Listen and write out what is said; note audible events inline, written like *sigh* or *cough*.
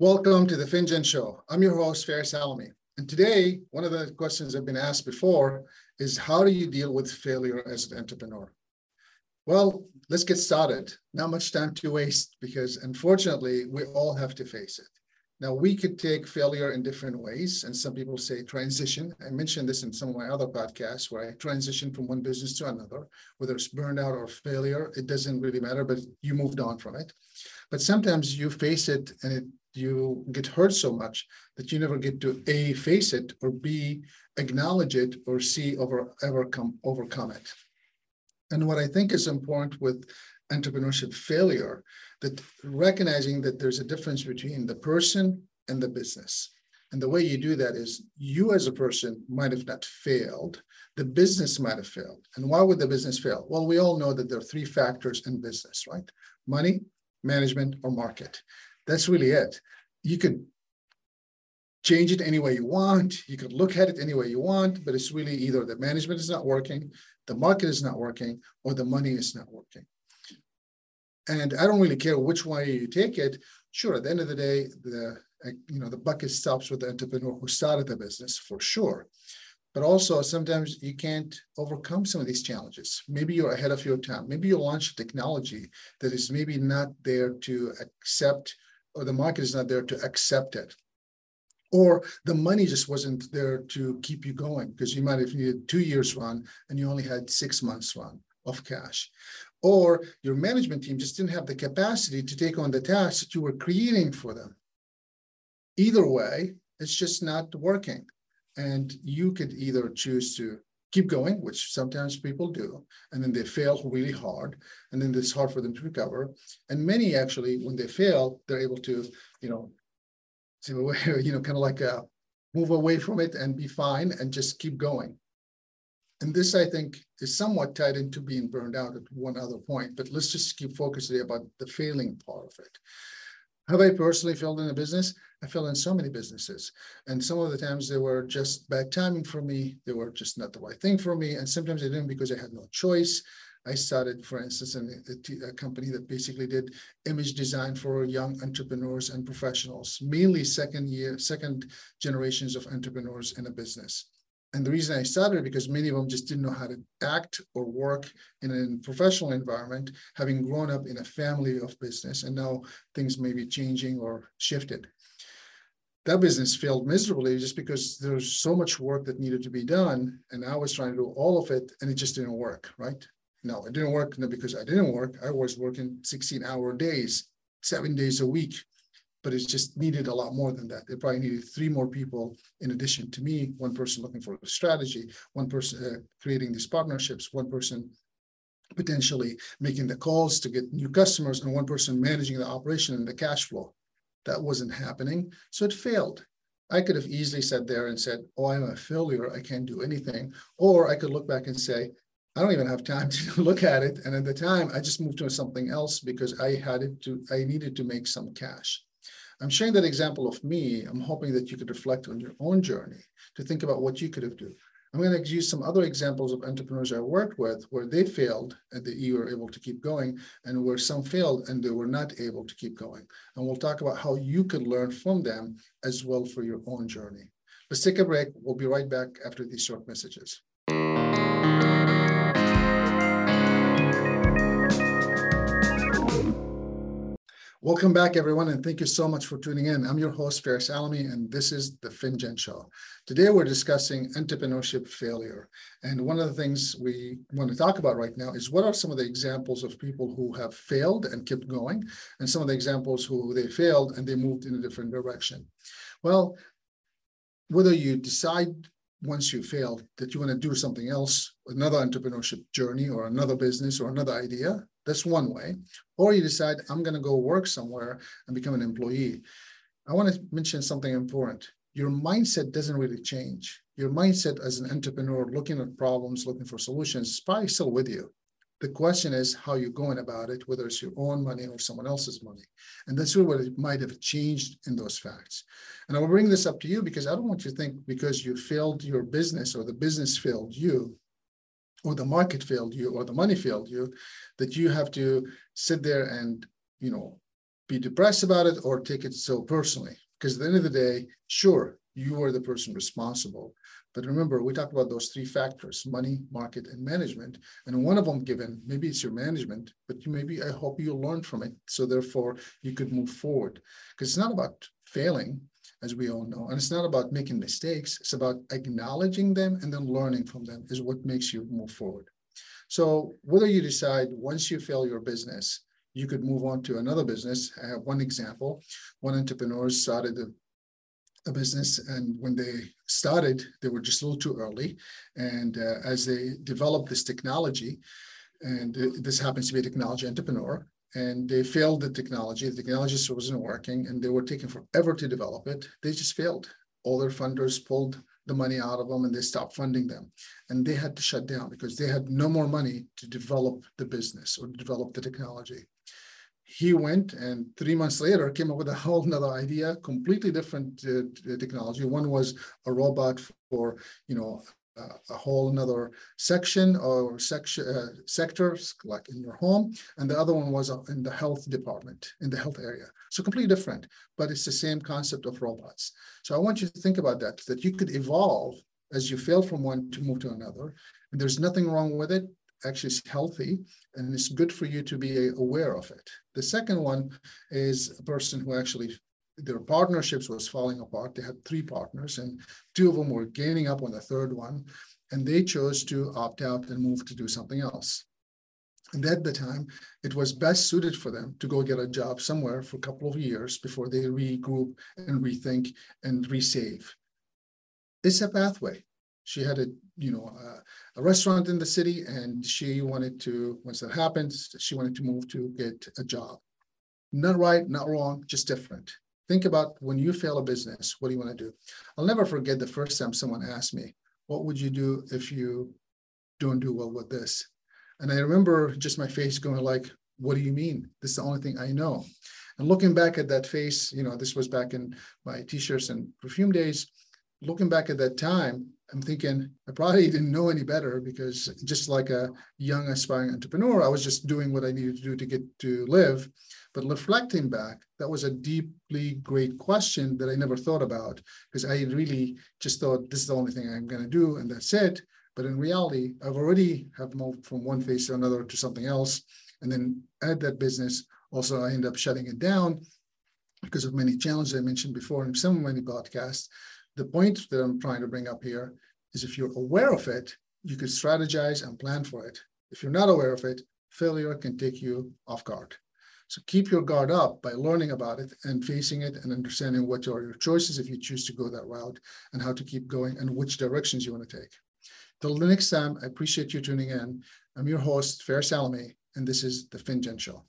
Welcome to the Finjan Show. I'm your host, Faris Alami. And today, one of the questions I've been asked before is how do you deal with failure as an entrepreneur? Well, let's get started. Not much time to waste because unfortunately, we all have to face it. Now, we could take failure in different ways, and some people say transition. I mentioned this in some of my other podcasts where I transition from one business to another, whether it's burnout or failure, it doesn't really matter, but you moved on from it. But sometimes you face it and it, you get hurt so much that you never get to A, face it, or B, acknowledge it, or C, over, overcome, overcome it. And what I think is important with entrepreneurship failure that recognizing that there's a difference between the person and the business. And the way you do that is you as a person might have not failed, the business might have failed. And why would the business fail? Well, we all know that there are three factors in business, right? Money, management, or market. That's really it. You could change it any way you want. You could look at it any way you want, but it's really either the management is not working, the market is not working, or the money is not working. And I don't really care which way you take it. Sure, at the end of the day, the you know the bucket stops with the entrepreneur who started the business for sure. But also sometimes you can't overcome some of these challenges. Maybe you're ahead of your time. Maybe you launch a technology that is maybe not there to accept, or the market is not there to accept it or the money just wasn't there to keep you going because you might have needed two years run and you only had six months run of cash or your management team just didn't have the capacity to take on the tasks that you were creating for them. Either way, it's just not working. And you could either choose to keep going, which sometimes people do, and then they fail really hard, and then it's hard for them to recover. And many actually, when they fail, they're able to, you know, *laughs* you know, kind of like a, uh, move away from it and be fine and just keep going. And this, I think, is somewhat tied into being burned out at one other point, but let's just keep focusing about the failing part of it. Have I personally failed in a business? I failed in so many businesses. And some of the times they were just bad timing for me. They were just not the right thing for me. And sometimes I didn't because I had no choice. I started, for instance, in a, a, company that basically did image design for young entrepreneurs and professionals, mainly second year, second generations of entrepreneurs in a business. And the reason I started because many of them just didn't know how to act or work in a professional environment, having grown up in a family of business, and now things may be changing or shifted. That business failed miserably just because there's so much work that needed to be done, and I was trying to do all of it, and it just didn't work, right? No, it didn't work because I didn't work. I was working 16 hour days, seven days a week, but it just needed a lot more than that. It probably needed three more people in addition to me, one person looking for a strategy, one person uh, creating these partnerships, one person potentially making the calls to get new customers, and one person managing the operation and the cash flow. That wasn't happening. So it failed. I could have easily sat there and said, Oh, I'm a failure. I can't do anything. Or I could look back and say, I don't even have time *laughs* to look at it. And at the time, I just moved to something else because I had it to, I needed to make some cash. I'm sharing that example of me. I'm hoping that you could reflect on your own journey to think about what you could have done. I'm going to use some other examples of entrepreneurs I worked with where they failed and that you were able to keep going, and where some failed and they were not able to keep going. And we'll talk about how you could learn from them as well for your own journey. Let's take a break. We'll be right back after these short messages. Welcome back, everyone, and thank you so much for tuning in. I'm your host, Faris Alami, and this is the Finjan Show. Today, we're discussing entrepreneurship failure. And one of the things we want to talk about right now is what are some of the examples of people who have failed and kept going, and some of the examples who they failed and they moved in a different direction. Well, whether you decide once you fail that you want to do something else, another entrepreneurship journey or another business or another idea, that's one way. Or you decide, I'm going to go work somewhere and become an employee. I want to mention something important. Your mindset doesn't really change. Your mindset as an entrepreneur looking at problems, looking for solutions, is probably still with you. The question is how you're going about it, whether it's your own money or someone else's money. And that's really what it might have changed in those facts. And I will bring this up to you because I don't want you to think because you failed your business or the business failed you, or the market failed you or the money failed you that you have to sit there and you know be depressed about it or take it so personally. Because at the end of the day, sure, you are the person responsible. But remember, we talked about those three factors, money, market, and management. And one of them given, maybe it's your management, but you maybe I hope you learn from it. So therefore you could move forward. Because it's not about failing, as we all know. And it's not about making mistakes. It's about acknowledging them and then learning from them is what makes you move forward. So whether you decide once you fail your business, you could move on to another business. I have one example. One entrepreneur started a, a business, and when they started, they were just a little too early. And uh, as they developed this technology, and this happens to be a technology entrepreneur, and they failed the technology. The technology wasn't working, and they were taking forever to develop it. They just failed. All their funders pulled the money out of them, and they stopped funding them, and they had to shut down because they had no more money to develop the business or develop the technology he went and three months later came up with a whole another idea, completely different uh, technology. One was a robot for, you know, a whole another section or section uh, sectors like in your home, and the other one was uh, in the health department in the health area. So completely different, but it's the same concept of robots. So I want you to think about that, that you could evolve as you fail from one to move to another. And there's nothing wrong with it actually is healthy and it's good for you to be aware of it. The second one is a person who actually their partnerships was falling apart. They had three partners and two of them were gaining up on the third one and they chose to opt out and move to do something else. And at the time, it was best suited for them to go get a job somewhere for a couple of years before they regroup and rethink and resave. It's a pathway she had a you know a, a, restaurant in the city and she wanted to once that happens she wanted to move to get a job. Not right not wrong just different. Think about when you fail a business what do you want to do? I'll never forget the first time someone asked me what would you do if you don't do well with this? And i remember just my face going like what do you mean? This is the only thing i know. And looking back at that face you know this was back in my t-shirts and perfume days looking back at that time I'm thinking I probably didn't know any better because just like a young aspiring entrepreneur, I was just doing what I needed to do to get to live. But reflecting back, that was a deeply great question that I never thought about because I really just thought this is the only thing I'm going to do and that's it. But in reality, I've already have moved from one phase to another to something else. And then at that business, also I end up shutting it down because of many challenges I mentioned before in of many podcasts. The point that I'm trying to bring up here is if you're aware of it, you could strategize and plan for it. If you're not aware of it, failure can take you off guard. So keep your guard up by learning about it and facing it and understanding what are your choices if you choose to go that route and how to keep going and which directions you want to take. Till the next time, I appreciate you tuning in. I'm your host, Faris Alami, and this is the Finjan Show.